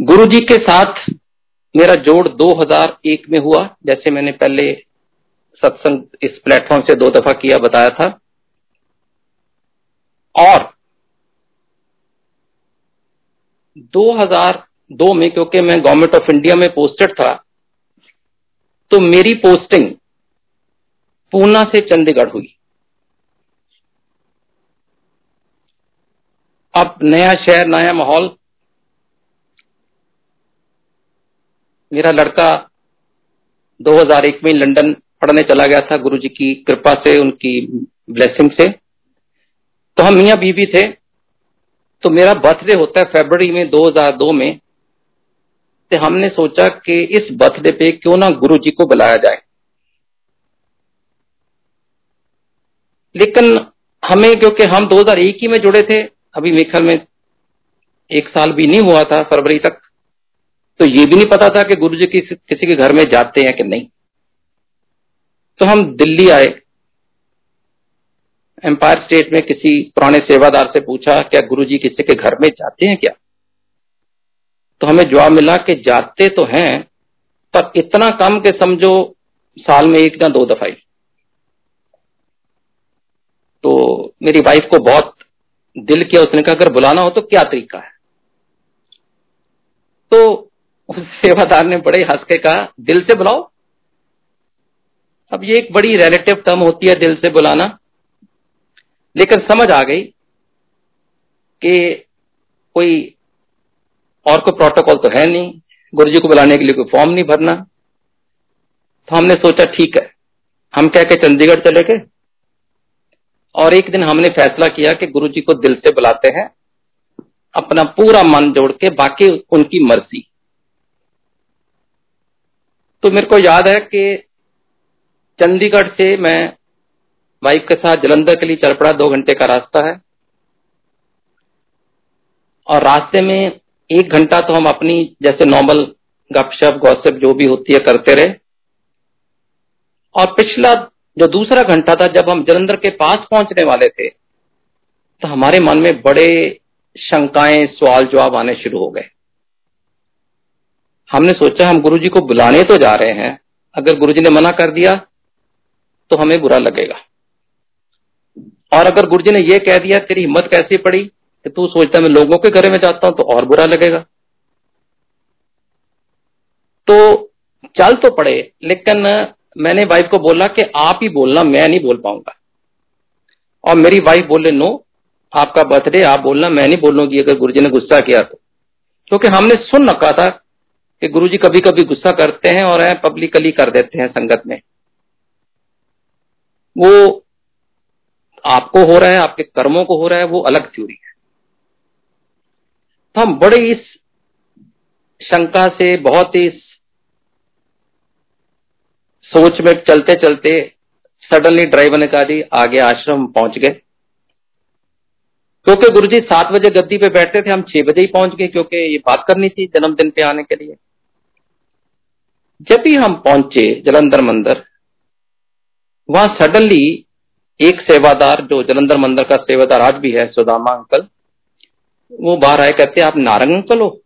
गुरु जी के साथ मेरा जोड़ 2001 में हुआ, जैसे मैंने पहले सत्संग इस प्लेटफॉर्म से दो दफ़ा किया, बताया था। और 2002 में, क्योंकि मैं गवर्नमेंट ऑफ़ इंडिया में पोस्टेड था तो मेरी पोस्टिंग पूना से चंडीगढ़ हुई। अब नया शहर, नया माहौल मेरा लड़का 2001 में लंदन पढ़ने चला गया था गुरु जी की कृपा से, उनकी ब्लेसिंग से। तो हम मियाँ बीबी थे तो मेरा बर्थडे होता है फरवरी में 2002 में तो हमने सोचा कि इस बर्थडे पे क्यों ना गुरु जी को बुलाया जाए। लेकिन हमें, क्योंकि हम 2001 ही में जुड़े थे, अभी मेरे ख्याल में एक साल भी नहीं हुआ था फरवरी तक तो ये भी नहीं पता था कि गुरु जी किसी, किसी के घर में जाते हैं कि नहीं। तो हम दिल्ली आए। एम्पायर स्टेट में किसी पुराने सेवादार से पूछा क्या गुरु जी किसी के घर में जाते हैं क्या? तो हमें जवाब मिला कि जाते तो हैं पर इतना कम के समझो साल में एक या दो दफ़ा ही तो मेरी वाइफ को बहुत दिल किया उसने कहा अगर बुलाना हो तो क्या तरीका है? तो उस सेवादार ने बड़े हंस के कहा, दिल से बुलाओ। अब ये एक बड़ी रिलेटिव टर्म होती है, दिल से बुलाना। लेकिन समझ आ गई कि कोई और कोई प्रोटोकॉल तो है नहीं गुरु जी को बुलाने के लिए कोई फॉर्म नहीं भरना। तो हमने सोचा, ठीक है, हम कह के चंडीगढ़ चले गए। और एक दिन हमने फैसला किया कि गुरु जी को दिल से बुलाते हैं, अपना पूरा मन जोड़ के, बाकी उनकी मर्ज़ी। तो मेरे को याद है कि चंडीगढ़ से मैं वाइफ के साथ जलंधर के लिए चल पड़ा दो घंटे का रास्ता है। और रास्ते में एक घंटा तो हम अपनी जैसे नॉर्मल गपशप गौसप जो भी होती है करते रहे। और पिछला जो दूसरा घंटा था, जब हम जलंधर के पास पहुँचने वाले थे तो हमारे मन में बड़े शंकाएँ सवाल जवाब आने शुरू हो गए। हमने सोचा हम गुरुजी को बुलाने तो जा रहे हैं, अगर गुरुजी ने मना कर दिया तो हमें बुरा लगेगा। और अगर गुरुजी ने यह कह दिया, तेरी हिम्मत कैसी पड़ी कि तू सोचता मैं लोगों के घरे में जाता हूँ तो और बुरा लगेगा। तो चल तो पड़े, लेकिन मैंने वाइफ को बोला कि आप ही बोलना, मैं नहीं बोल पाऊँगा। और मेरी वाइफ बोले, नो, आपका बर्थडे आप बोलना, मैं नहीं बोलूँगी, अगर गुरुजी ने गुस्सा किया तो। क्योंकि हमने सुन रखा था कि गुरुजी कभी कभी गुस्सा करते हैं और पब्लिकली कर देते हैं संगत में। वो आपको हो रहा है, आपके कर्मों को हो रहा है, वो अलग थ्योरी है। तो हम बड़े इस शंका से, बहुत ही सोच में चलते चलते सडनली ड्राइवर ने कहा आगे आश्रम पहुँच गए। क्योंकि गुरुजी सात बजे गद्दी पे बैठते थे, हम छह बजे ही पहुँच गए, क्योंकि ये बात करनी थी जन्मदिन पे आने के लिए। जब भी हम पहुँचे जलंधर मंदिर वहाँ सडनली एक सेवादार जो जलंधर मंदिर का सेवादार आज भी है सुदामा अंकल वो बाहर आए कहते आप नारंग अंकल हो?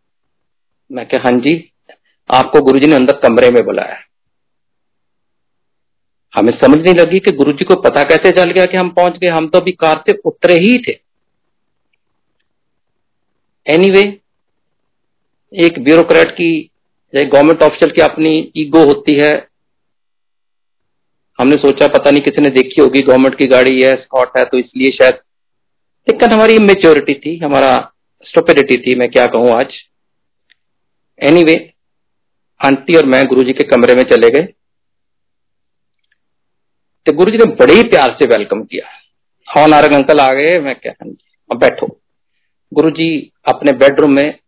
मैं क्या हाँ जी आपको गुरुजी ने अंदर कमरे में बुलाया हमें समझ नहीं लगी कि गुरुजी को पता कैसे चल गया कि हम पहुँच गए। हम तो अभी कार से उतरे ही थे। एनीवे anyway, एक ब्यूरोक्रेट की गवर्नमेंट ऑफिशियल की अपनी ईगो होती है। हमने सोचा पता नहीं किसी ने देखी होगी गवर्नमेंट की गाड़ी है स्कॉट है तो इसलिए शायद लेकिन हमारी मेच्योरिटी थी हमारा स्टोपेडिटी थी मैं क्या कहूँ आज। एनीवे anyway, आंटी और मैं गुरुजी के कमरे में चले गए। तो गुरुजी ने बड़े ही प्यार से वेलकम किया। हाँ नारंग अंकल आ गए मैं क्या हाँ बैठो। गुरुजी अपने बेडरूम में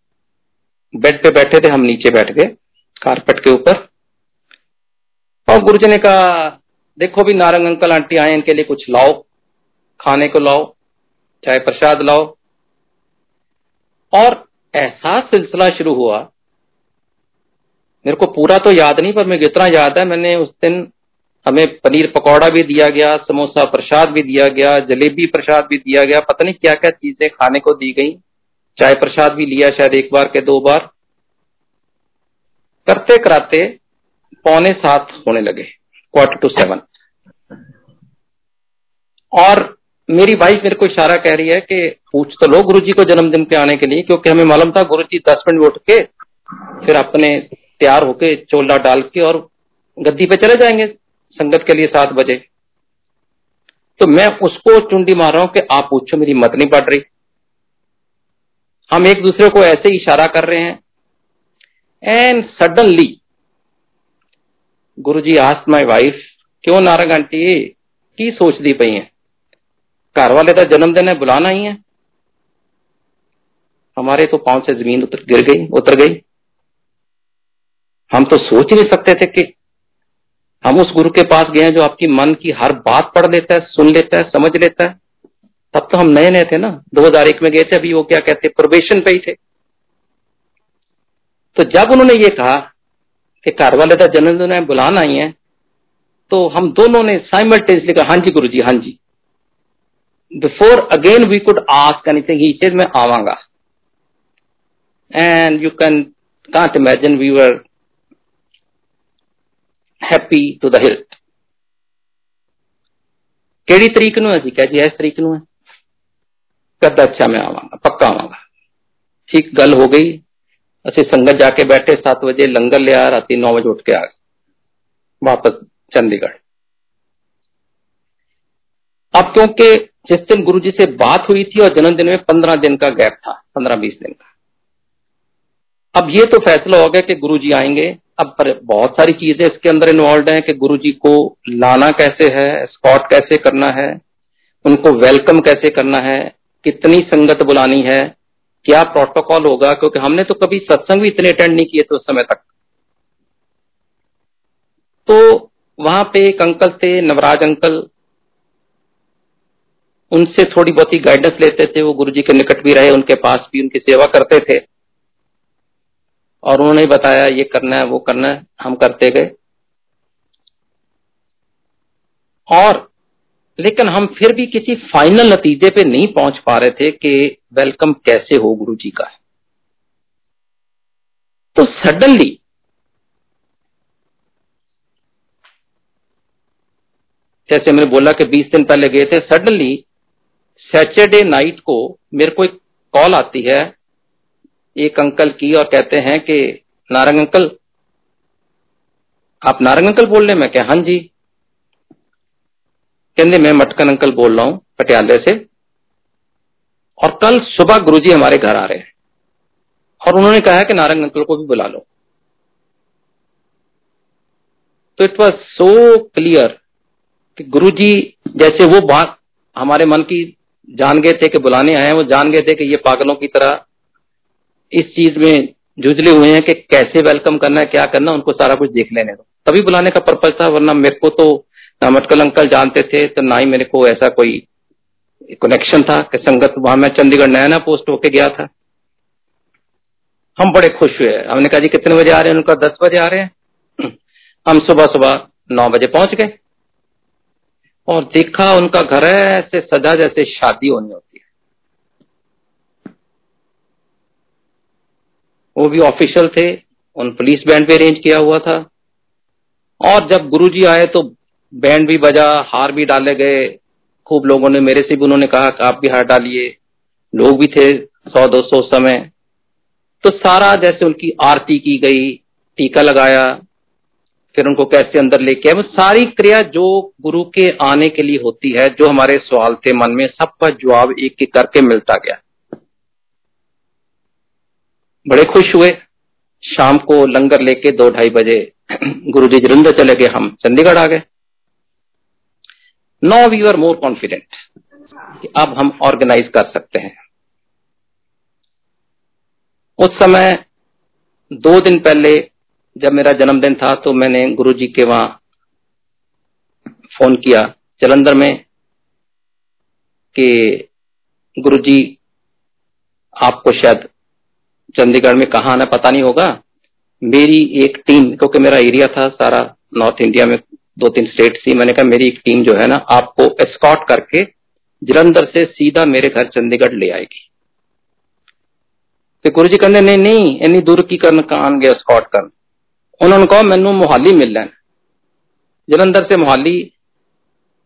बेड पे बैठे थे, हम नीचे बैठ गए, कारपेट के ऊपर। और गुरुजी ने कहा देखो भी नारंग अंकल, आंटी आए, इनके लिए कुछ लाओ, खाने को लाओ चाहे प्रसाद लाओ। और ऐसा सिलसिला शुरू हुआ। मेरे को पूरा तो याद नहीं, पर मेरे जितना याद है, मैंने उस दिन हमें पनीर पकौड़ा भी दिया गया, समोसा प्रसाद भी दिया गया, जलेबी प्रसाद भी दिया गया, पता नहीं क्या क्या चीज़ें खाने को दी गई। चाय प्रसाद भी लिया शायद एक बार के दो बार। करते कराते पौने सात होने लगे क्वार्टर टू सेवन और मेरी वाइफ मेरे को इशारा कह रही है कि पूछ तो लो गुरु जी को जन्मदिन के आने के लिए, क्योंकि हमें मालूम था गुरु जी दस मिनट उठ के फिर अपने तैयार होके चोला डाल के और गद्दी पे चले जाएँगे संगत के लिए सात बजे। तो मैं उसको चुंडी मार रहा हूँ कि आप पूछो मेरी मत नहीं पड़ रही। हम एक दूसरे को ऐसे इशारा कर रहे हैं। And suddenly Guru ji asked my wife क्यों नारंग आंटी, की सोच दी पई है? घर वाले का जन्मदिन है, बुलाना ही है। हमारे तो पाँव से ज़मीन उतर, गिर गई, उतर गई। हम तो सोच नहीं सकते थे कि हम उस गुरु के पास गए जो आपकी मन की हर बात पढ़ लेता है, सुन लेता है, समझ लेता है। तब तो हम नए नए थे ना 2001 में गए थे अभी वो क्या कहते प्रोबेशन पे ही थे तो जब उन्होंने ये कहा कि घर वाले का जन्मदिन है बुलाना ही है तो हम दोनों ने साइमल्टेनियसली कहा हाँ जी गुरु जी हाँ जी before again we could ask anything he said मैं आवांगा and you can can't imagine we were happy to the hilt ਕਿਹੜੀ ਤਰੀਕ ਨੂੰ ਅਸੀਂ ਕਹੇ ਜੀ ਇਸ ਤਰੀਕ ਨੂੰ ਹੈ कहता अच्छा मैं आवांगा, पक्का आवांगा। ठीक, गल हो गई। असि संगत जाके बैठे, सात बजे लंगर ले रात नौ बजे उठ के आ गए। वापस चंडीगढ़। अब क्योंकि जिस दिन गुरु जी से बात हुई थी और जन्मदिन में पंद्रह दिन का गैप था, पंद्रह बीस दिन का। अब ये तो फैसला हो गया कि गुरु जी आएँगे। अब पर बहुत सारी चीज़ें इसके अंदर इन्वॉल्व है कि गुरु जी को लाना कैसे है स्कॉट कैसे करना है, उनको वेलकम कैसे करना है कितनी संगत बुलानी है, क्या प्रोटोकॉल होगा, क्योंकि हमने तो कभी सत्संग भी इतने अटेंड नहीं किए थे उस समय तक। तो वहाँ पे एक अंकल थे, नवराज अंकल उनसे थोड़ी बहुत ही गाइडेंस लेते थे, वो गुरु जी के निकट भी रहे, उनके पास भी उनकी सेवा करते थे। और उन्होंने बताया, ये करना है, वो करना है, हम करते गए। और लेकिन हम फिर भी किसी फाइनल नतीजे पे नहीं पहुँच पा रहे थे कि वेलकम कैसे हो गुरु जी का। तो सडनली जैसे मैंने बोला कि 20 दिन पहले गए थे सडनली सैटरडे नाइट को मेरे को एक कॉल आती है। एक अंकल की और कहते हैं कि, नारंग अंकल आप नारंग अंकल बोल रहे मैं क्या हाँ जी। कहते मैं मटकन अंकल बोल रहा हूँ, पटियाले से। और कल सुबह गुरुजी हमारे घर आ रहे हैं। और उन्होंने कहा है कि नारंग अंकल को भी बुला लो। तो इट वॉज़ सो क्लियर कि गुरुजी जैसे वो बात हमारे मन की जान गए थे कि बुलाने आए हैं, वो जान गए थे कि ये पागलों की तरह इस चीज़ में जुझले हुए हैं कि कैसे वेलकम करना है, क्या करना उनको सारा कुछ देख लेने दो। तभी बुलाने का पर्पज था, वरना मेरे को तो ना मटकल अंकल जानते थे तो ना ही मेरे को ऐसा कोई कनेक्शन था कि संगत, वहाँ मैं चंडीगढ़ नया नया पोस्ट होके गया था। हम बड़े खुश हुए। हमने कहा, जी, कितने बजे आ रहे हैं? उनका, दस बजे आ रहे हैं। हम सुबह सुबह नौ बजे पहुँच गए। और देखा, उनका घर है ऐसे सजा जैसे शादी होनी होती है। वो भी ऑफिशियल थे, उन पुलिस बैंड भी अरेंज किया हुआ था। और जब गुरुजी आए तो बैंड भी बजा, हार भी डाले गए। खूब लोगों ने, मेरे से भी उन्होंने कहा कि आप भी हार डालिए। लोग भी थे, सौ, दो सौ समय। तो सारा जैसे उनकी आरती की गई, टीका लगाया, फिर उनको कैसे अंदर लेके वो सारी क्रिया जो गुरु के आने के लिए होती है, जो हमारे सवाल थे मन में सबका जवाब एक एक करके मिलता गया। बड़े खुश हुए। शाम को लंगर लेके दो ढाई बजे गुरु जी जलंधर चले गए हम। चंडीगढ़ आ गए। No we are more confident कि अब हम ऑर्गेनाइज कर सकते हैं। उस समय, दो दिन पहले जब मेरा जन्मदिन था तो मैंने गुरु जी के वहाँ फ़ोन किया जलंधर में कि गुरु जी आपको शायद चंडीगढ़ में कहा आना पता नहीं होगा। मेरी एक टीम क्योंकि मेरा एरिया था सारा नॉर्थ इंडिया में दो तीन स्टेट थी। मैंने कहा, मेरी एक टीम जो है ना, आपको एस्कॉट करके जलंधर से सीधा मेरे घर चंडीगढ़ ले आएगी। तो गुरु जी कहते नहीं नहीं इन्नी दूर की करन कान गए स्कॉट कर उन्होंने कहा, मैनू मोहाली मिलना है। जलंधर से Mohali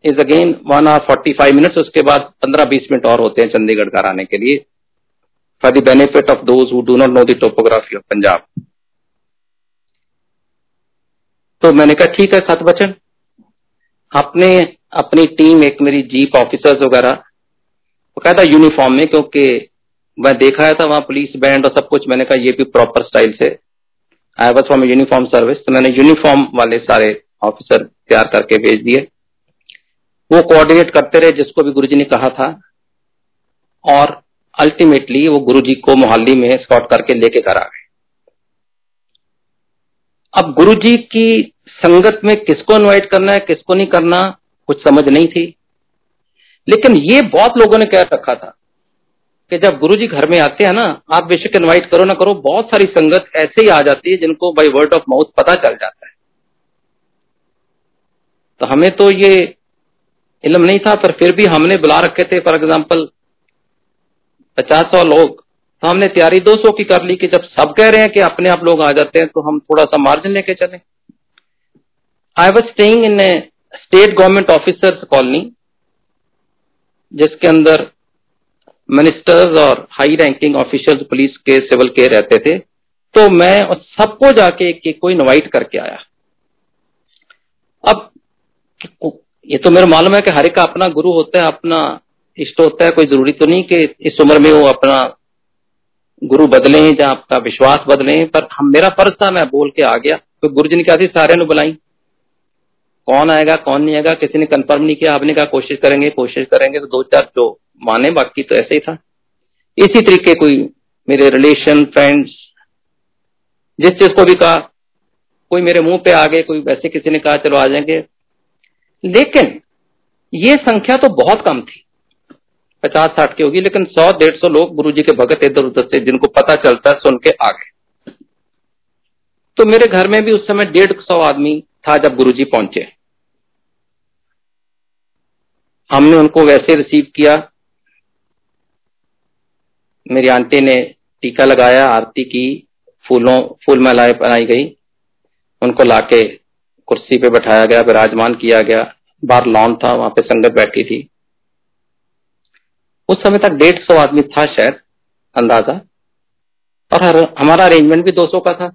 is again one hour forty five minutes उसके बाद पंद्रह बीस मिनट और होते हैं चंडीगढ़ घर आने के लिए। For the benefit of those who do not know the topography of Punjab तो मैंने कहा, ठीक है, सत बचन अपने, अपनी टीम, एक मेरी जीप ऑफिसर्स वगैरह कहता यूनिफॉर्म में, क्योंकि मैं देखा था वहाँ पुलिस बैंड और सब कुछ, मैंने कहा, ये भी प्रॉपर स्टाइल से। I was from uniform service तो मैंने यूनिफॉर्म वाले सारे ऑफिसर तैयार करके भेज दिए। वो कोऑर्डिनेट करते रहे, जिसको भी गुरुजी ने कहा था। और अल्टीमेटली वो गुरुजी को मोहाली में स्कॉट करके लेके घर आ गए। अब गुरु जी की संगत में किसको इनवाइट करना है, किसको नहीं करना, कुछ समझ नहीं थी। लेकिन ये बहुत लोगों ने कह रखा था कि जब गुरु जी घर में आते हैं ना, आप बेशक इनवाइट करो ना करो, बहुत सारी संगत ऐसे ही आ जाती है जिनको बाई वर्ड ऑफ़ माउथ पता चल जाता है। तो हमें तो ये इलम नहीं था, पर फिर भी हमने बुला रखे थे फॉर एग्ज़ाम्पल पचास सौ लोग। हमने तैयारी दो सौ की कर ली कि जब सब कह रहे हैं कि अपने आप लोग आ जाते हैं तो हम थोड़ा सा मार्जिन लेके चले। I was staying in a state government officers colony जिसके अंदर मिनिस्टर्स और हाई रैंकिंग ऑफिशियल्स पुलिस के सिविल के रहते थे। तो मैं सबको जाके एक एक को इनवाइट करके आया। अब ये तो मेरा मालूम है कि हर एक का अपना गुरु होता है, अपना इष्ट होता है, कोई ज़रूरी तो नहीं कि इस उम्र में वो अपना गुरु बदले या आपका विश्वास बदले पर हम, मेरा फ़र्ज़ था, मैं बोल के आ गया। तो गुरु जी ने कहा सारे बुलाई। कौन आएगा, कौन नहीं आएगा, किसी ने कंफर्म नहीं किया, आपने कहा, कोशिश करेंगे कोशिश करेंगे। तो दो चार जो माने, बाकी तो ऐसे ही था। इसी तरीके कोई मेरे रिलेशन फ्रेंड्स जिस चीज़ को भी कहा, कोई मेरे मुँह पे आ गए, कोई वैसे किसी ने कहा, चलो आ जाएँगे। लेकिन ये संख्या तो बहुत कम थी। पचास साठ की होगी, लेकिन सौ डेढ़ सौ लोग गुरु जी के भगत इधर उधर से जिनको पता चलता है सुन के आ गए तो मेरे घर में भी उस समय डेढ़ सौ आदमी था जब गुरु जी पहुँचे। हमने उनको वैसे रिसीव किया। मेरी आंटी ने टीका लगाया, आरती की, फूलों, फूल मालाएँ बनाई गई। उनको लाके कुर्सी पे बैठाया गया, विराजमान किया गया। बाहर लॉन था, वहाँ पे संगत बैठी थी। उस समय तक डेढ़ सौ आदमी था शायद अंदाज़ा। और हर, हमारा अरेंजमेंट भी 200 का था।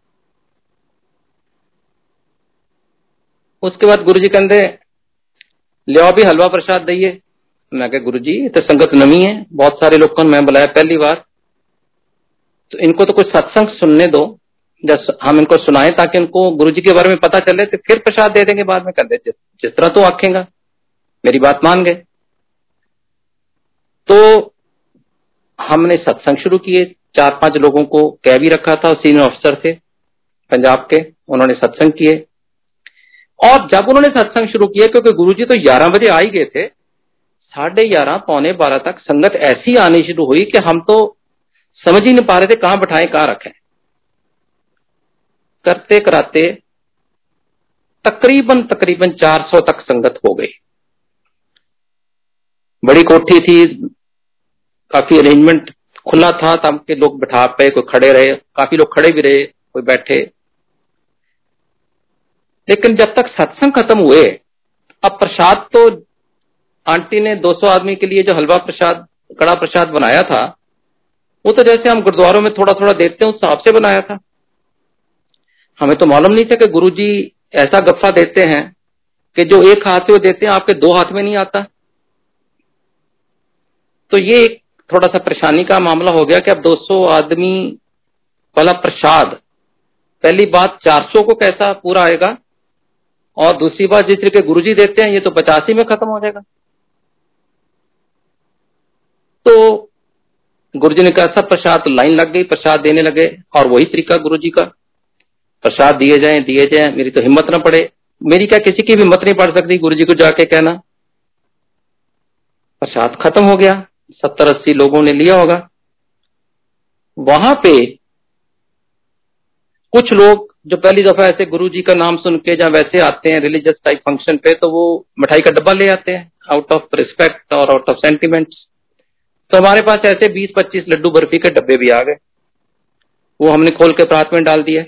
उसके बाद गुरु जी कहते लियो भी हलवा प्रसाद दइए। मैं कह गुरु जी तो संगत नवी है बहुत सारे लोगों मैं बुलाया पहली बार। तो इनको तो कुछ सत्संग सुनने दो जब हम इनको सुनाए ताकि इनको गुरु जी के बारे में पता चले तो फिर प्रसाद दे देंगे बाद में। कर दे जिस तरह तो आखेगा। मेरी बात मान गए। तो हमने सत्संग शुरू किए। चार पाँच लोगों को कह भी रखा था, सीनियर ऑफिसर थे, पंजाब के, उन्होंने सत्संग किए। और जब उन्होंने सत्संग शुरू किया क्योंकि गुरुजी तो ग्यारह बजे आ ही गए थे, साढ़े ग्यारह, पौने बारह तक संगत ऐसी आनी शुरू हुई कि हम तो समझ ही नहीं पा रहे थे कहाँ बैठाएँ, कहाँ रखें। करते कराते तकरीबन तकरीबन 400 तक संगत हो गई। बड़ी कोठी थी काफ़ी अरेंजमेंट खुला था ताकि लोग बैठा पे, कोई खड़े रहे, काफ़ी लोग खड़े भी रहे, कोई बैठे। लेकिन जब तक सत्संग खत्म हुए, अब प्रसाद तो आंटी ने 200 आदमी के लिए जो हलवा प्रसाद, कड़ा प्रसाद बनाया था, वो तो जैसे हम गुरुद्वारों में थोड़ा थोड़ा देते हैं, उस हिसाब से बनाया था। हमें तो मालूम नहीं था कि गुरुजी ऐसा गफ्फा देते हैं कि जो एक हाथ में देते हैं, आपके दो हाथ में नहीं आता। तो ये एक थोड़ा सा परेशानी का मामला हो गया कि अब 200 आदमी वाला प्रसाद, पहली बात 400 को कैसा पूरा आएगा? और दूसरी बात जिस तरीके गुरुजी देते हैं, ये तो पचासी में खत्म हो जाएगा। तो गुरुजी ने कहा, सब प्रसाद लाइन लग गई, प्रसाद देने लगे। और वही तरीका गुरुजी का। प्रसाद दिए जाए दिए जाए, मेरी तो हिम्मत ना पड़े। मेरी क्या किसी की भी हिम्मत नहीं पड़ सकती गुरुजी को जाके कहना। प्रसाद खत्म हो गया। सत्तर अस्सी लोगों ने लिया होगा। वहाँ पे कुछ लोग जो पहली दफ़ा ऐसे गुरु जी का नाम सुन के जब वैसे आते हैं रिलीजियस टाइप फ़ंक्शन पे तो वो मिठाई का डब्बा ले आते हैं आउट ऑफ़ रिस्पेक्ट और आउट ऑफ़ सेंटिमेंट्स तो हमारे पास ऐसे 20-25 लड्डू बर्फ़ी के डब्बे भी आ गए। वो हमने खोल के प्रात में डाल दिए।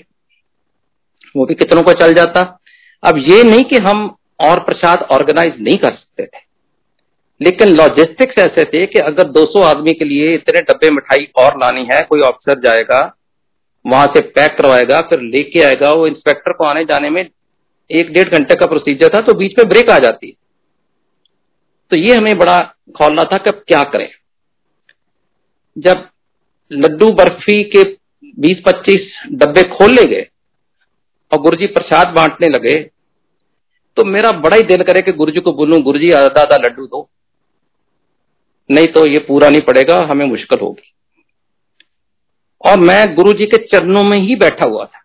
वो भी कितनों का चल जाता। अब ये नहीं कि हम और प्रसाद ऑर्गेनाइज नहीं कर सकते थे। लेकिन लॉजिस्टिक्स ऐसे थे कि अगर 200 आदमी के लिए इतने डब्बे मिठाई और लानी है, कोई ऑफिसर जाएगा, वहाँ से पैक करवाएगा, फिर लेके आएगा, वो इंस्पेक्टर को आने जाने में एक डेढ़ घंटे का प्रोसीजर था तो बीच में ब्रेक आ जाती तो ये हमें बड़ा खोलना था कि अब क्या करें। जब लड्डू बर्फ़ी के 20-25 डब्बे खोल गए और गुरुजी प्रसाद बांटने लगे तो मेरा बड़ा ही दिल करे कि गुरुजी को बोलूँ, गुरुजी आधा आधा लड्डू दो। नहीं तो ये पूरा नहीं पड़ेगा, हमें मुश्किल होगी। और मैं गुरु जी के चरणों में ही बैठा हुआ था।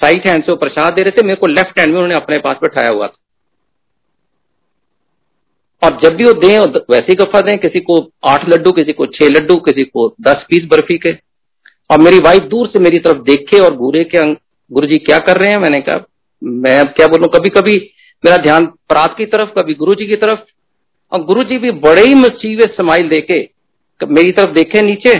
राइट हैंड से वो प्रसाद दे रहे थे, मेरे को लेफ़्ट हैंड में उन्होंने अपने पास बैठाया हुआ था। और जब भी वो दें वैसे ही गफा दें, किसी को आठ लड्डू, किसी को छह लड्डू, किसी को दस पीस बर्फ़ी के, और मेरी वाइफ दूर से मेरी तरफ़ देखे और घूरे के गुरु जी क्या कर रहे हैं, मैंने कहा, मैं क्या बोलूँ कभी कभी मेरा ध्यान प्रात की तरफ़, कभी गुरु जी की तरफ़ और गुरु जी भी बड़े ही मसीवे स्माइल देके मेरी तरफ़ देखे नीचे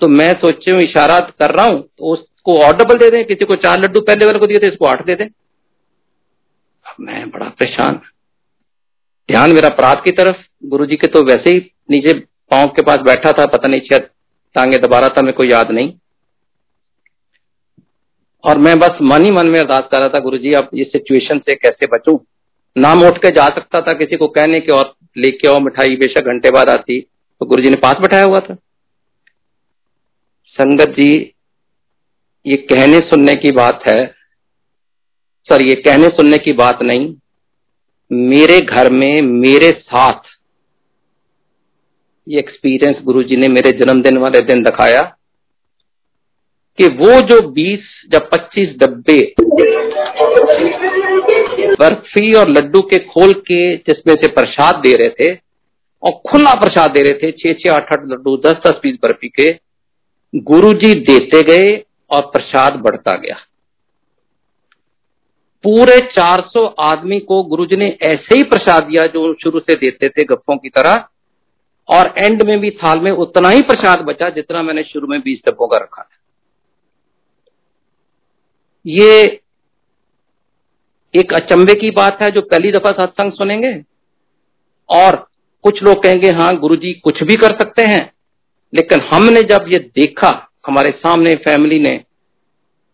तो मैं सोचे हूँ इशारा कर रहा हूँ तो उसको और डबल दे दें, किसी को चार लड्डू पहले वाले को दिए थे, इसको आठ दे दें। मैं बड़ा परेशान। ध्यान मेरा प्रात की तरफ़ गुरु जी के तो वैसे ही नीचे पाँव के पास बैठा था, पता नहीं शायद टांगे दबा रहा था, मेरे को याद नहीं। और मैं बस मन ही मन में अरदास कर रहा था गुरु जी अब इस सिचुएशन से कैसे बचूं? नाम उठ के जा सकता था किसी को कहने के और लेके आओ मिठाई, बेशक घंटे बाद आती। तो गुरु जी ने पास बैठाया हुआ था। संगत जी, ये कहने सुनने की बात है। सर, ये कहने सुनने की बात नहीं। मेरे घर में, मेरे साथ, ये एक्सपीरियंस गुरुजी ने मेरे जन्मदिन वाले दिन दिखाया कि वो जो 20 जब 25 डब्बे बर्फ़ी और लड्डू के खोल के जिसमें से प्रसाद दे रहे थे और खुला प्रसाद दे रहे थे, छह छह, आठ आठ लड्डू, दस दस पीस बर्फ़ी के गुरु जी देते गए और प्रसाद बढ़ता गया। पूरे 400 आदमी को गुरुजी ने ऐसे ही प्रसाद दिया जो शुरू से देते थे गप्पों की तरह, और एंड में भी, थाल में उतना ही प्रसाद बचा जितना मैंने शुरू में बीस डब्बों का रखा था। ये एक अचंबे की बात है जो पहली दफ़ा सत्संग सुनेंगे और कुछ लोग कहेंगे हाँ गुरु जी कुछ भी कर सकते हैं। लेकिन हमने जब ये देखा, हमारे सामने फैमिली ने,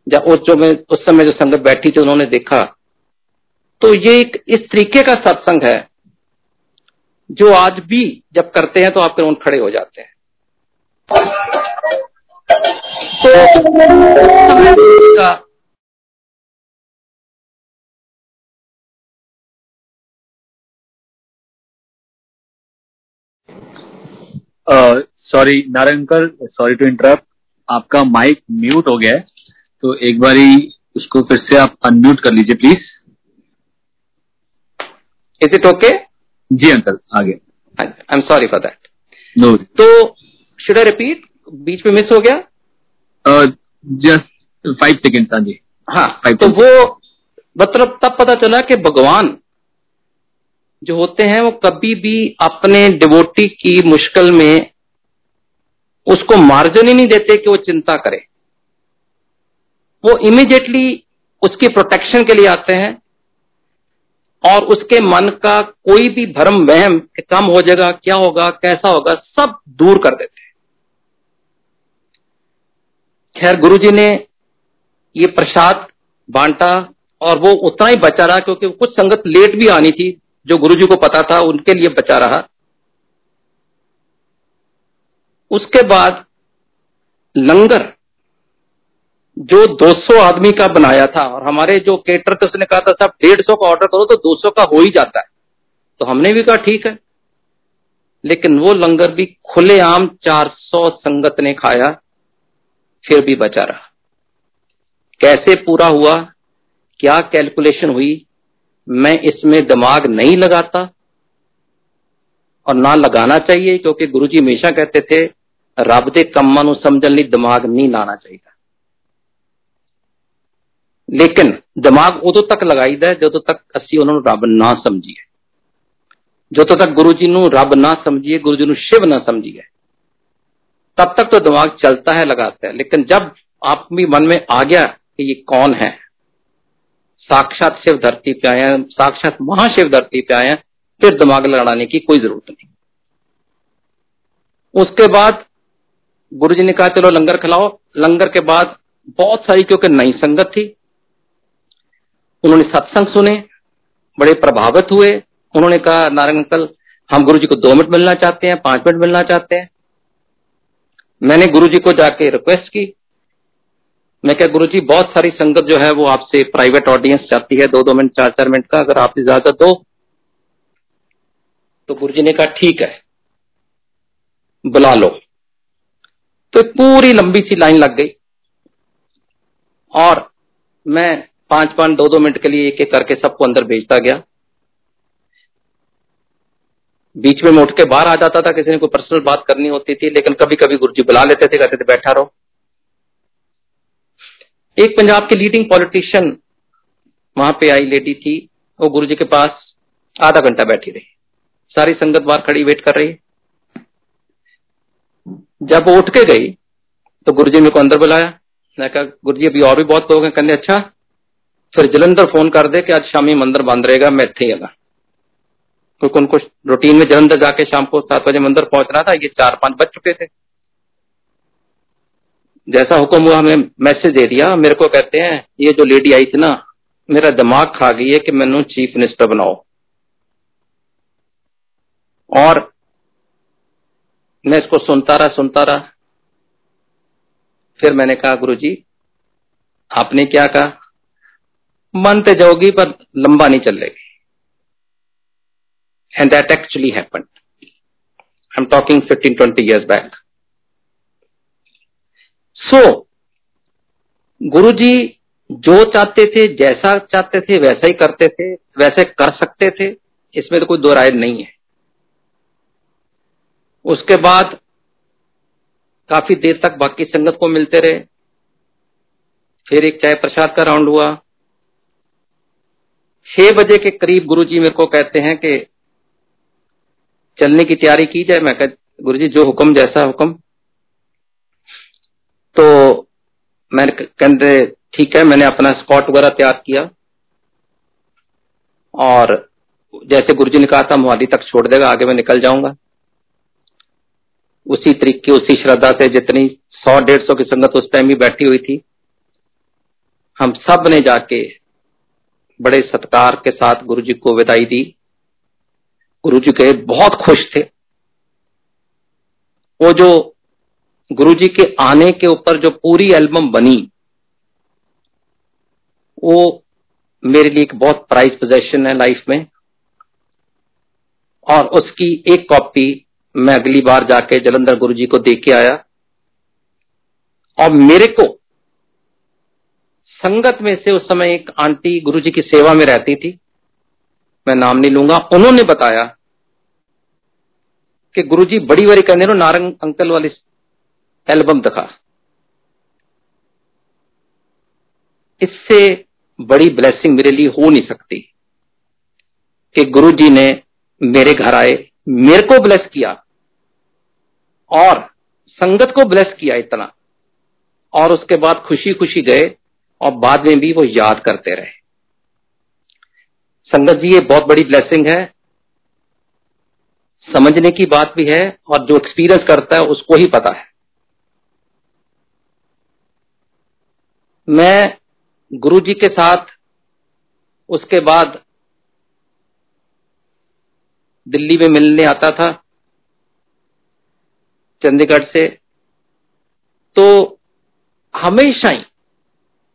जब उस जो में, उस समय जो संगत बैठी थी, उन्होंने देखा तो ये एक इस तरीके का सत्संग है, जो आज भी जब करते हैं तो आप फिर खड़े हो जाते हैं। तो का sorry Narayankar sorry to interrupt आपका माइक म्यूट हो गया है तो एक बारी उसको फिर से आप अनम्यूट कर लीजिए प्लीज़ इज़ इट ओके जी अंकल आगे. I am sorry for that no तो शुड आई रिपीट बीच में मिस हो गया? जस्ट फाइव सेकेंड हाँ जी. हाँ तो वो मतलब तब पता चला कि भगवान जो होते हैं, वो कभी भी अपने डिवोटी की मुश्किल में उसको मार्जिन ही नहीं देते कि वो चिंता करे। वो इमिडिएटली उसकी प्रोटेक्शन के लिए आते हैं और उसके मन का कोई भी भ्रम, वहम कम हो जाएगा, क्या होगा, कैसा होगा, सब दूर कर देते हैं। खैर, गुरुजी ने ये प्रसाद बांटा और वो उतना ही बचा रहा क्योंकि कुछ संगत लेट भी आनी थी। जो गुरुजी को पता था, उनके लिए बचा रहा। उसके बाद लंगर, जो 200 आदमी का बनाया था, और हमारे जो केटर थे, उसने कहा था, साहब, डेढ़ सौ का ऑर्डर करो तो 200 का हो ही जाता है। तो हमने भी कहा, ठीक है। लेकिन वो लंगर भी खुलेआम 400 संगत ने खाया, फिर भी बचा रहा। कैसे पूरा हुआ, क्या कैलकुलेशन हुई मैं इसमें दिमाग नहीं लगाता और ना लगाना चाहिए, क्योंकि गुरु जी हमेशा कहते थे रब के कम्मा समझने ਲਈ दिमाग नहीं लाना चाहिए। लेकिन दिमाग उदो तक लगाईदा जो तक असि उन्होंने रब ना समझिए। जो तक गुरु जी रब ना समझिए गुरु जी शिव ना समझिए, तब तक तो दिमाग चलता है लगाता है लेकिन जब आप भी मन में आ गया कि ये कौन है साक्षात शिव धरती पे आए साक्षात महाशिव धरती पे आए फिर दिमाग लड़ाने की कोई ज़रूरत नहीं। उसके बाद गुरु जी ने कहा, चलो लंगर खिलाओ। लंगर के बाद बहुत सारी, क्योंकि नई संगत थी, उन्होंने सत्संग सुने, बड़े प्रभावित हुए। उन्होंने कहा, नारायण अंकल, हम गुरु जी को दो मिनट मिलना चाहते हैं, पाँच मिनट मिलना चाहते हैं। मैंने गुरु जी को जाके रिक्वेस्ट की मैं क्या गुरु जी बहुत सारी संगत जो है वो आपसे प्राइवेट ऑडियंस चाहती है दो दो मिनट चार चार मिनट का, अगर आप इजाज़त दो तो गुरु जी ने कहा, ठीक है, बुला लो। तो पूरी लंबी सी लाइन लग गई। और मैं पाँच पाँच दो दो मिनट के लिए एक एक करके सबको अंदर भेजता गया। बीच में मैं उठ के बाहर आ जाता था, किसी ने कोई पर्सनल बात करनी होती थी, लेकिन कभी कभी गुरु जी बुला लेते थे, कहते थे, बैठा रहो। एक पंजाब की लीडिंग पॉलिटिशियन वहाँ पे आई लेडी थी, वो गुरु जी के पास आधा घंटा बैठी रही। सारी संगत बाहर खड़ी वेट कर रही। जब वो उठ के गई तो गुरु जी मेरे को अंदर बुलाया। मैं कहा गुरु जी अभी और भी बहुत लोग हैं कहने अच्छा? फिर जलंधर फ़ोन कर दे कि आज शामी मंदिर बंद रहेगा, मैं इतने ही क्योंकि उनको रूटीन में जलंधर जाके शाम को सात बजे मंदिर पहुँचना था, ये चार पाँच बज चुके थे। जैसा हुक्म हुआ, हमें मैसेज दे दिया। मेरे को कहते हैं, ये जो लेडी आई थी ना, मेरा दिमाग खा गई है कि मैनू चीफ मिनिस्टर बनाओ। और मैं इसको सुनता रहा सुनता रहा। फिर मैंने कहा, गुरु जी, आपने क्या कहा? मन तो जाओगी, पर लंबा नहीं चलेगी। And that actually happen I am talking fifteen twenty years back so Guru ji जो चाहते थे, जैसा चाहते थे, वैसा ही करते थे, वैसे कर सकते थे, इसमें तो कोई दो राय नहीं है। उसके बाद काफ़ी देर तक बाकी संगत को मिलते रहे। फिर एक चाय प्रसाद का राउंड हुआ। छह बजे के करीब गुरुजी मेरे को कहते हैं कि चलने की तैयारी की जाए। मैं कह गुरु जी जो हुक्म जैसा हुक्म तो मैंने कहते ठीक है, मैंने अपना स्कॉट वगैरह तैयार किया। और जैसे गुरुजी ने कहा था, मोहाली तक छोड़ देगा, आगे मैं निकल जाऊँगा। उसी तरीके, उसी श्रद्धा से जितनी सौ, डेढ़ सौ की संगत उस टाइम भी बैठी हुई थी, हम सबने जाके बड़े सत्कार के साथ गुरु जी को विदाई दी। गुरु जी के बहुत खुश थे। वो जो गुरु जी के आने के ऊपर जो पूरी एल्बम बनी, वो मेरे लिए एक बहुत प्राइज पोजेशन है लाइफ में। और उसकी एक कॉपी मैं अगली बार जाके जलंधर गुरु जी को दे के आया। और मेरे को संगत में से उस समय एक आंटी गुरु जी की सेवा में रहती थी, मैं नाम नहीं लूँगा, उन्होंने बताया कि गुरुजी बड़ी बारी कहने नारंग अंकल वाली एल्बम दिखा। इससे बड़ी ब्लेसिंग मेरे लिए हो नहीं सकती कि गुरु जी ने मेरे घर आए, मेरे को ब्लेस किया और संगत को ब्लेस किया इतना और उसके बाद खुशी खुशी गए और बाद में भी वो याद करते रहे। संगत जी, ये बहुत बड़ी ब्लेसिंग है। समझने की बात भी है और जो एक्सपीरियंस करता है उसको ही पता है। मैं गुरु जी के साथ उसके बाद दिल्ली में मिलने आता था, चंडीगढ़ से। तो हमेशा ही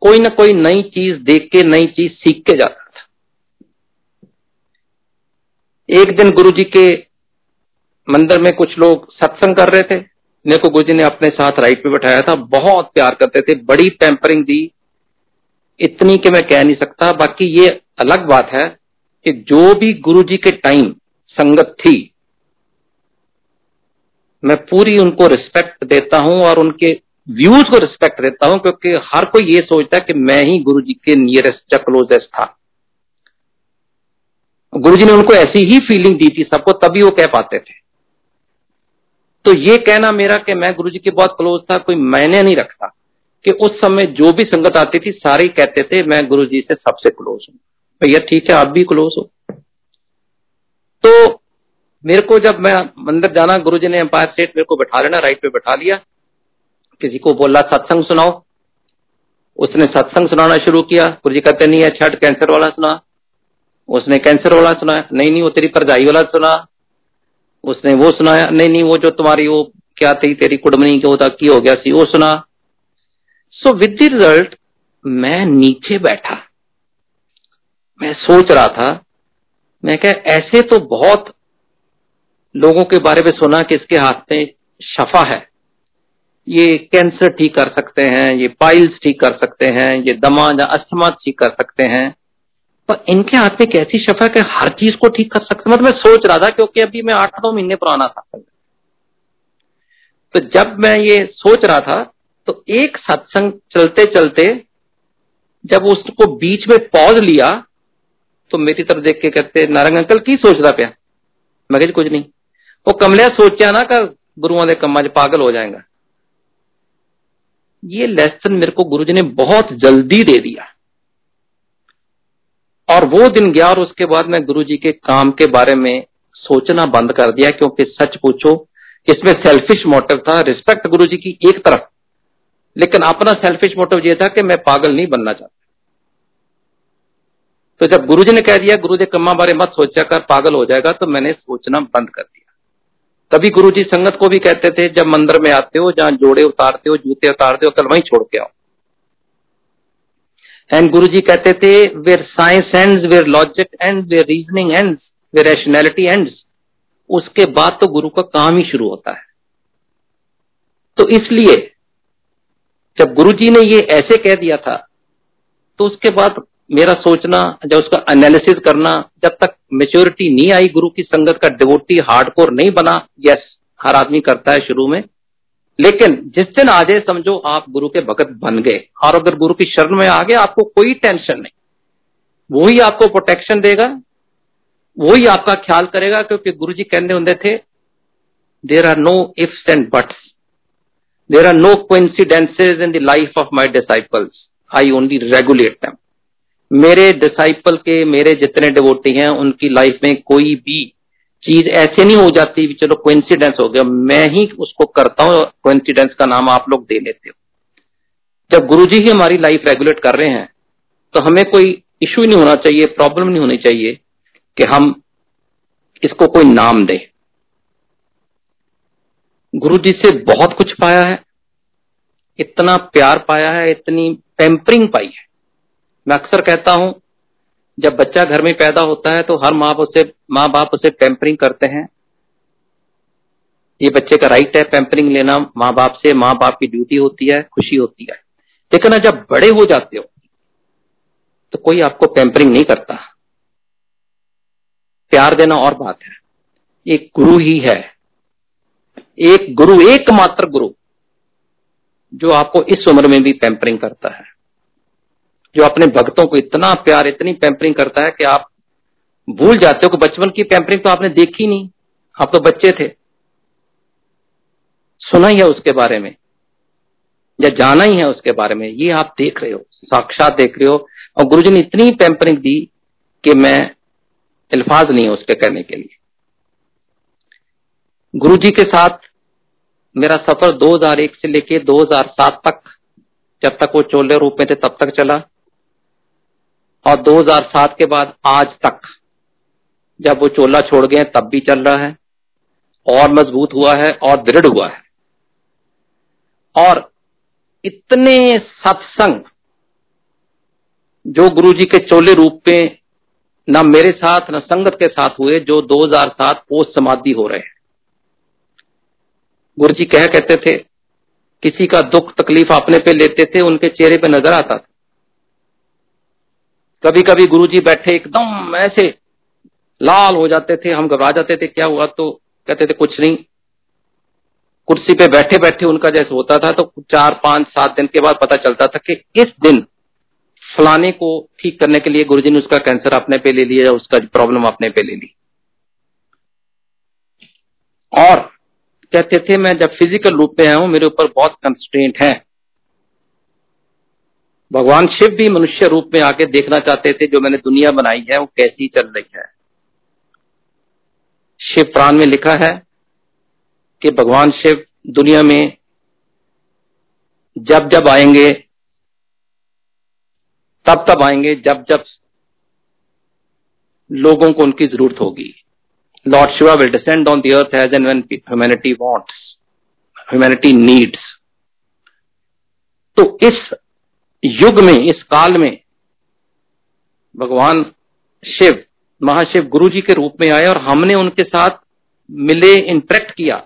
कोई ना कोई नई चीज़ देख के, नई चीज़ सीख के जाता था। एक दिन गुरु जी के मंदिर में कुछ लोग सत्संग कर रहे थे। को गुरु जी ने अपने साथ राइट पे बैठाया था, बहुत प्यार करते थे, बड़ी पैम्परिंग दी। इतनी कि मैं कह नहीं सकता, बाकी ये अलग बात है कि जो भी गुरु जी के टाइम संगत थी, मैं पूरी उनको रिस्पेक्ट देता हूँ और उनके व्यूज़ को रिस्पेक्ट देता हूँ, क्योंकि हर कोई ये सोचता है कि मैं ही गुरु जी के नियरेस्ट या क्लोजेस्ट था। गुरु जी ने उनको ऐसी ही फीलिंग दी थी, सबको तभी वो कह पाते थे। तो ये कहना मेरा कि मैं गुरु जी के बहुत क्लोज था, कोई मैंने नहीं रखता कि उस समय जो भी संगत आती थी, सारे कहते थे, मैं गुरु जी से सबसे क्लोज हूँ। भैया, ठीक है, आप भी क्लोज हो। तो मेरे को जब मैं मंदिर जाना गुरु जी ने एम्पायर स्टेट मेरे को बैठा लेना राइट पे बैठा लिया। किसी को बोला, सत्संग सुनाओ। उसने सत्संग सुनाना शुरू किया। गुरु जी कहते, नहीं है छठ कैंसर वाला सुना। उसने कैंसर वाला सुनाया नहीं नहीं, वो तेरी परजाई वाला सुना। उसने वो सुनाया, नहीं नहीं, वो जो तुम्हारी वो क्या थी, तेरी कुडमनी के होता की हो गया सी, वो सुना। सो विद रिज़ल्ट मैं नीचे बैठा। मैं सोच रहा था, मैं क्या ऐसे तो बहुत लोगों के बारे में सुना कि इसके हाथ में शफा है। ये कैंसर ठीक कर सकते हैं, ये पाइल्स ठीक कर सकते हैं, ये दमा या अस्थमा ठीक कर सकते हैं पर इनके हाथ में कैसी शफा कि हर चीज़ को ठीक कर सकते मतलब मैं सोच रहा था क्योंकि अभी मैं आठ नौ महीने पुराना था। तो जब मैं ये सोच रहा था तो एक सत्संग चलते चलते जब उसको बीच में पॉज लिया तो मेरी तरफ़ देख के कहते, नारंग अंकल, की सोच रहा पिया? मैं कुछ नहीं। वो कमलिया सोचा ना का गुरुओं के कमा पागल हो जाएगा। ये लेसन मेरे को गुरुजी ने बहुत जल्दी दे दिया। और वो दिन गया और उसके बाद मैं गुरु जी के काम के बारे में सोचना बंद कर दिया, क्योंकि सच पूछो, इसमें सेल्फिश मोटिव था रिस्पेक्ट गुरु जी की एक तरफ़। लेकिन अपना सेल्फिश मोटिव ये था कि मैं पागल नहीं बनना चाहता। तो जब गुरु जी ने कह दिया, गुरु जी कम्मा बारे मत सोचा कर, पागल हो जाएगा तो मैंने सोचना बंद कर दिया। कभी गुरु जी संगत को भी कहते थे, जब मंदिर में आते हो, जहाँ जोड़े उतारते हो, जूते उतारते हो, कल वहीं छोड़ के आओ। एंड गुरु जी कहते थे where science and where logic and where reasoning and where rationality and उसके बाद तो गुरु का काम ही शुरू होता है. तो इसलिए जब गुरु जी ने ये ऐसे कह दिया था तो उसके बाद मेरा सोचना, जब उसका एनालिसिस करना, जब तक मेच्योरिटी नहीं आई गुरु की संगत का डिवोटी हार्डकोर नहीं बना यस हर आदमी करता है शुरू में लेकिन जिस दिन आ जाए समझो आप गुरु के भगत बन गए, और अगर गुरु की शरण में आ गए, आपको कोई टेंशन नहीं। वो ही आपको प्रोटेक्शन देगा, वही आपका ख्याल करेगा, क्योंकि गुरु जी कहने होंगे थे there are no ifs and buts there are no coincidences in the life of my disciples I only regulate them मेरे डिसाइपल के, मेरे जितने डिवोटी हैं, उनकी लाइफ में कोई भी चीज़ ऐसे नहीं हो जाती भी चलो कोइंसिडेंस हो गया। मैं ही उसको करता हूँ कोइंसिडेंस का नाम आप लोग दे लेते हो। जब गुरु जी ही हमारी लाइफ रेगुलेट कर रहे हैं तो हमें कोई इश्यू नहीं होना चाहिए प्रॉब्लम नहीं होनी चाहिए कि हम इसको कोई नाम दें। गुरु जी से बहुत कुछ पाया है, इतना प्यार पाया है, इतनी पैम्परिंग पाई है। मैं अक्सर कहता हूँ जब बच्चा घर में पैदा होता है तो हर माँ उसे, माँ बाप उसे पैम्परिंग करते हैं। ये बच्चे का राइट है पैम्परिंग लेना माँ बाप से, माँ बाप की ड्यूटी होती है, खुशी होती है। लेकिन ना जब बड़े हो जाते हो तो कोई आपको पैम्परिंग नहीं करता। प्यार देना और बात है। एक गुरु ही है। एक गुरु, एकमात्र गुरु, जो आपको इस उम्र में भी पैम्परिंग करता है। जो अपने भक्तों को इतना प्यार, इतनी पैम्परिंग करता है कि आप भूल जाते हो कि बचपन की पैम्परिंग तो आपने देखी नहीं। आप तो बच्चे थे। सुना ही है उसके बारे में। या जाना ही है उसके बारे में। ये आप देख रहे हो, साक्षात देख रहे हो। और गुरुजी ने इतनी पैम्परिंग दी कि मैं अल्फाज नहीं है उसके कहने के लिए। गुरु जी के साथ मेरा सफ़र 2001 से लेके 2007 तक, जब तक वो चोले रूप में थे, तब तक चला। और 2007 के बाद आज तक, जब वो चोला छोड़ गए तब भी चल रहा है, और मज़बूत हुआ है, और दृढ़ हुआ है। और इतने सत्संग जो गुरु जी के चोले रूप में न मेरे साथ, न संगत के साथ हुए, जो 2007 पोस्ट समाधि हो रहे हैं। गुरु जी कह कहते थे, किसी का दुख, तकलीफ़ अपने पे लेते थे, उनके चेहरे पे नज़र आता था। कभी कभी गुरुजी बैठे, एकदम ऐसे लाल हो जाते थे, हम घबरा जाते थे, क्या हुआ तो कहते थे, कुछ नहीं। कुर्सी पे बैठे बैठे उनका जैसे होता था तो चार पाँच सात दिन के बाद पता चलता था कि इस दिन फलाने को ठीक करने के लिए गुरुजी ने उसका कैंसर अपने पे ले लिया, उसका प्रॉब्लम अपने पे ले ली। और कहते थे, मैं जब फ़िज़िकल रूप में आया हूँ, मेरे ऊपर बहुत कंस्ट्रेंट है। भगवान शिव भी मनुष्य रूप में आके देखना चाहते थे, जो मैंने दुनिया बनाई है, वो कैसी चल रही है। शिव प्राण में लिखा है कि भगवान शिव दुनिया में जब जब आएँगे, तब तब आएँगे, जब जब लोगों को उनकी ज़रूरत होगी। Lord Shiva will descend on the earth and when humanity wants humanity needs तो इस युग में, इस काल में, भगवान शिव, महाशिव गुरु जी के रूप में आए और हमने उनके साथ मिले इंटरेक्ट किया।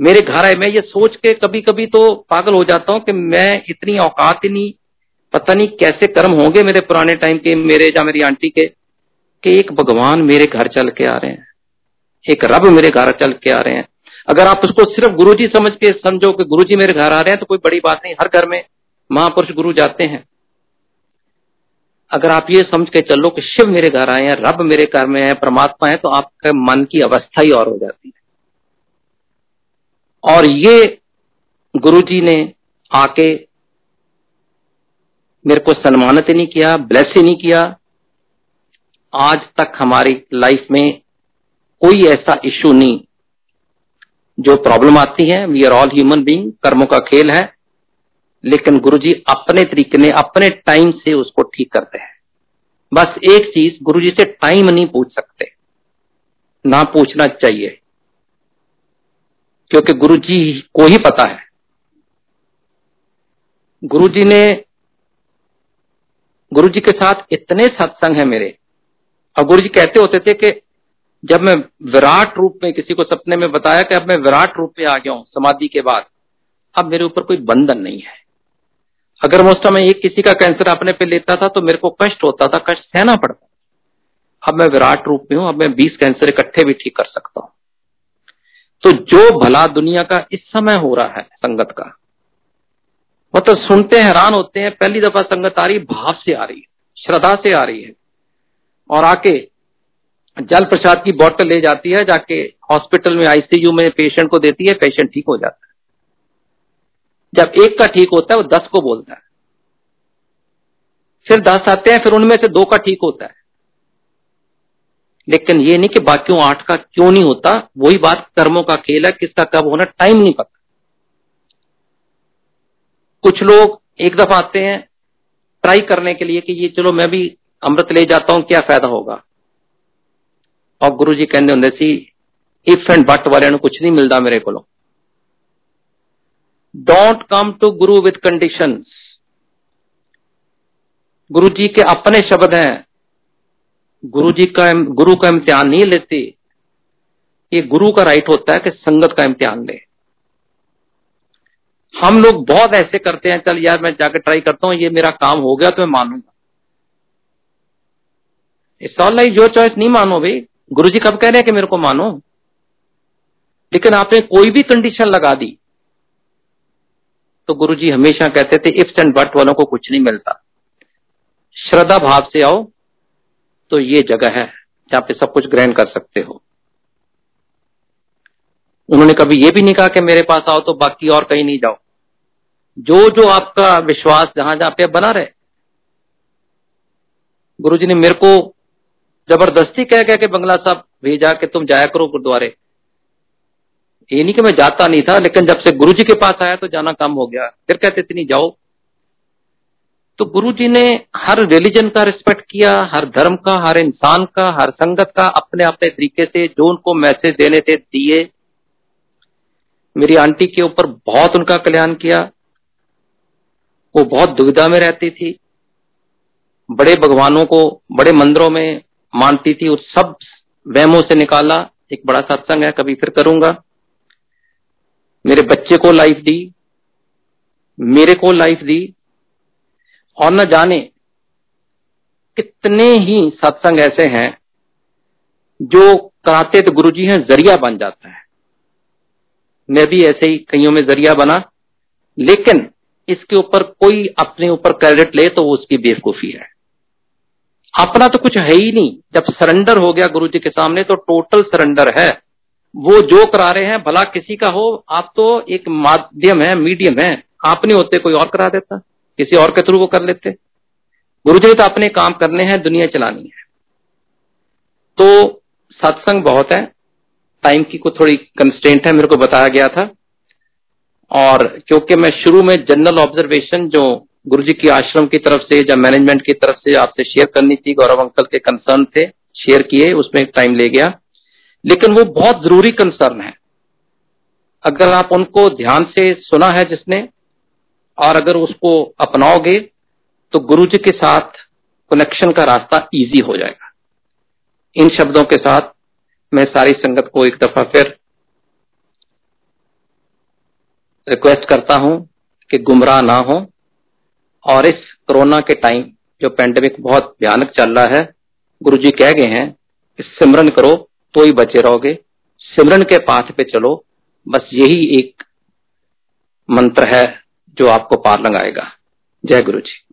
मेरे घर आए, मैं ये सोच के कभी कभी तो पागल हो जाता हूँ कि मैं इतनी औकात नहीं, पता नहीं कैसे कर्म होंगे मेरे पुराने टाइम के, मेरे या मेरी आंटी के, कि एक भगवान मेरे घर चल के आ रहे हैं। एक रब मेरे घर चल के आ रहे हैं। अगर आप उसको सिर्फ़ गुरुजी समझ के समझो कि गुरुजी मेरे घर आ रहे हैं तो कोई बड़ी बात नहीं, हर घर में महापुरुष गुरु जाते हैं। अगर आप ये समझ के चलो कि शिव मेरे घर आए हैं, रब मेरे घर में है, परमात्मा है तो आपके मन की अवस्था ही और हो जाती है। और ये गुरु जी ने आके मेरे को सम्मानित ही नहीं किया ब्लेस ही नहीं किया। आज तक हमारी लाइफ में कोई ऐसा इश्यू नहीं, जो प्रॉब्लम आती है। We are all human being कर्मों का खेल है। लेकिन गुरुजी अपने तरीके ने, अपने टाइम से उसको ठीक करते हैं। बस एक चीज़, गुरुजी से टाइम नहीं पूछ सकते। ना पूछना चाहिए। क्योंकि गुरुजी को ही पता है। गुरुजी ने, गुरुजी के साथ इतने सत्संग है मेरे। और गुरुजी कहते होते थे कि जब मैं विराट रूप में, किसी को सपने में बताया कि अब मैं विराट रूप में आ गया हूँ समाधि के बाद, अब मेरे ऊपर कोई बंधन नहीं है। अगर मैं उस समय एक किसी का कैंसर अपने पे लेता था तो मेरे को कष्ट होता था, कष्ट सहना पड़ता अब मैं विराट रूप में हूँ, अब मैं बीस कैंसर इकट्ठे भी ठीक कर सकता हूँ। तो जो भला दुनिया का इस समय हो रहा है, संगत का मतलब सुनते हैरान होते हैं, पहली दफ़ा संगत आ रही, भाव से आ रही है, श्रद्धा से आ रही है। और आके जल प्रसाद की बोतल ले जाती है, जाके हॉस्पिटल में आईसीयू में पेशेंट को देती है पेशेंट ठीक हो जाता है। जब एक का ठीक होता है, वो दस को बोलता है। फिर दस आते हैं, फिर उनमें से दो का ठीक होता है। लेकिन ये नहीं कि बाकियों आठ का क्यों नहीं होता, वही बात कर्मों का खेल है, किसका कब होना, टाइम नहीं पता। कुछ लोग एक दफ़ा आते हैं, ट्राई करने के लिए कि ये चलो मैं भी अमृत ले जाता हूँ, क्या फ़ायदा होगा? और गुरु जी कहते होंगे सी इफ़ एंड बट वाले कुछ नहीं मिलता मेरे को don't come to Guru with condition Guru ji के अपने शब्द हैं गुरु जी का गुरु का इम्तिहान नहीं लेते ये गुरु का राइट होता है कि संगत का इम्तिहान ले हम लोग बहुत ऐसे करते हैं चल यार मैं जाकर ट्राई करता हूँ ये मेरा काम हो गया तो मैं मानूँगा it's all like your choice नहीं मानो भाई गुरु जी कब कह रहे हैं कि मेरे को मानो लेकिन आपने कोई भी कंडीशन लगा दी तो गुरु जी हमेशा कहते थे इफ्स एंड बट वालों को कुछ नहीं मिलता। श्रद्धा भाव से आओ तो ये जगह है जहाँ पे सब कुछ ग्रहण कर सकते हो। उन्होंने कभी ये भी नहीं कहा कि मेरे पास आओ तो बाकी और कहीं नहीं जाओ। जो जो आपका विश्वास जहाँ जहाँ पे बना रहे। गुरु जी ने मेरे को ज़बरदस्ती कह कह के बंगला साहब भेजा कि तुम जाया करो गुरुद्वारे। ये नहीं कि मैं जाता नहीं था, लेकिन जब से गुरु जी के पास आया तो जाना कम हो गया। फिर कहते थे नहीं जाओ। तो गुरु जी ने हर रिलीजन का रिस्पेक्ट किया, हर धर्म का, हर इंसान का, हर संगत का अपने अपने तरीके से जो उनको मैसेज देने थे, दिए। मेरी आंटी के ऊपर बहुत उनका कल्याण किया। वो बहुत दुविधा में रहती थी। बड़े भगवानों को, बड़े मंदिरों में मानती थी और सब वहमों से निकाला। एक बड़ा सत्संग है, कभी फिर करूँगा। मेरे बच्चे को लाइफ दी, मेरे को लाइफ दी, और न जाने कितने ही सत्संग ऐसे हैं जो कराते तो गुरु जी हैं, ज़रिया बन जाता है। मैं भी ऐसे ही कईयों में ज़रिया बना, लेकिन इसके ऊपर कोई अपने ऊपर क्रेडिट ले तो वो उसकी बेवकूफ़ी है। अपना तो कुछ है ही नहीं। जब सरेंडर हो गया गुरु जी के सामने तो टोटल सरेंडर है। वो जो करा रहे हैं, भला किसी का हो, आप तो एक माध्यम है मीडियम है। आप नहीं होते, कोई और करा देता, किसी और के थ्रू वो कर लेते। गुरु जी तो अपने काम करने हैं, दुनिया चलानी है। तो सत्संग बहुत है टाइम की को थोड़ी कंस्टेंट है, मेरे को बताया गया था। और क्योंकि मैं शुरू में जनरल ऑब्जर्वेशन जो गुरु जी की आश्रम की तरफ़ से या मैनेजमेंट की तरफ़ से आपसे शेयर करनी थी, गौरव अंकल के कंसर्न थे शेयर किए, उसमें टाइम ले गया। लेकिन वो बहुत ज़रूरी कंसर्न है। अगर आप उनको ध्यान से सुना है जिसने, और अगर उसको अपनाओगे तो गुरु जी के साथ कनेक्शन का रास्ता इजी हो जाएगा। इन शब्दों के साथ मैं सारी संगत को एक दफ़ा फिर रिक्वेस्ट करता हूँ कि गुमराह ना हो, और इस कोरोना के टाइम जो पेंडेमिक बहुत भयानक चल रहा है गुरु जी कह गए हैं कि सिमरन करो तो ही बचे रहोगे। सिमरन के पाथ पे चलो। बस यही एक मंत्र है जो आपको पार लगाएगा। जय गुरु जी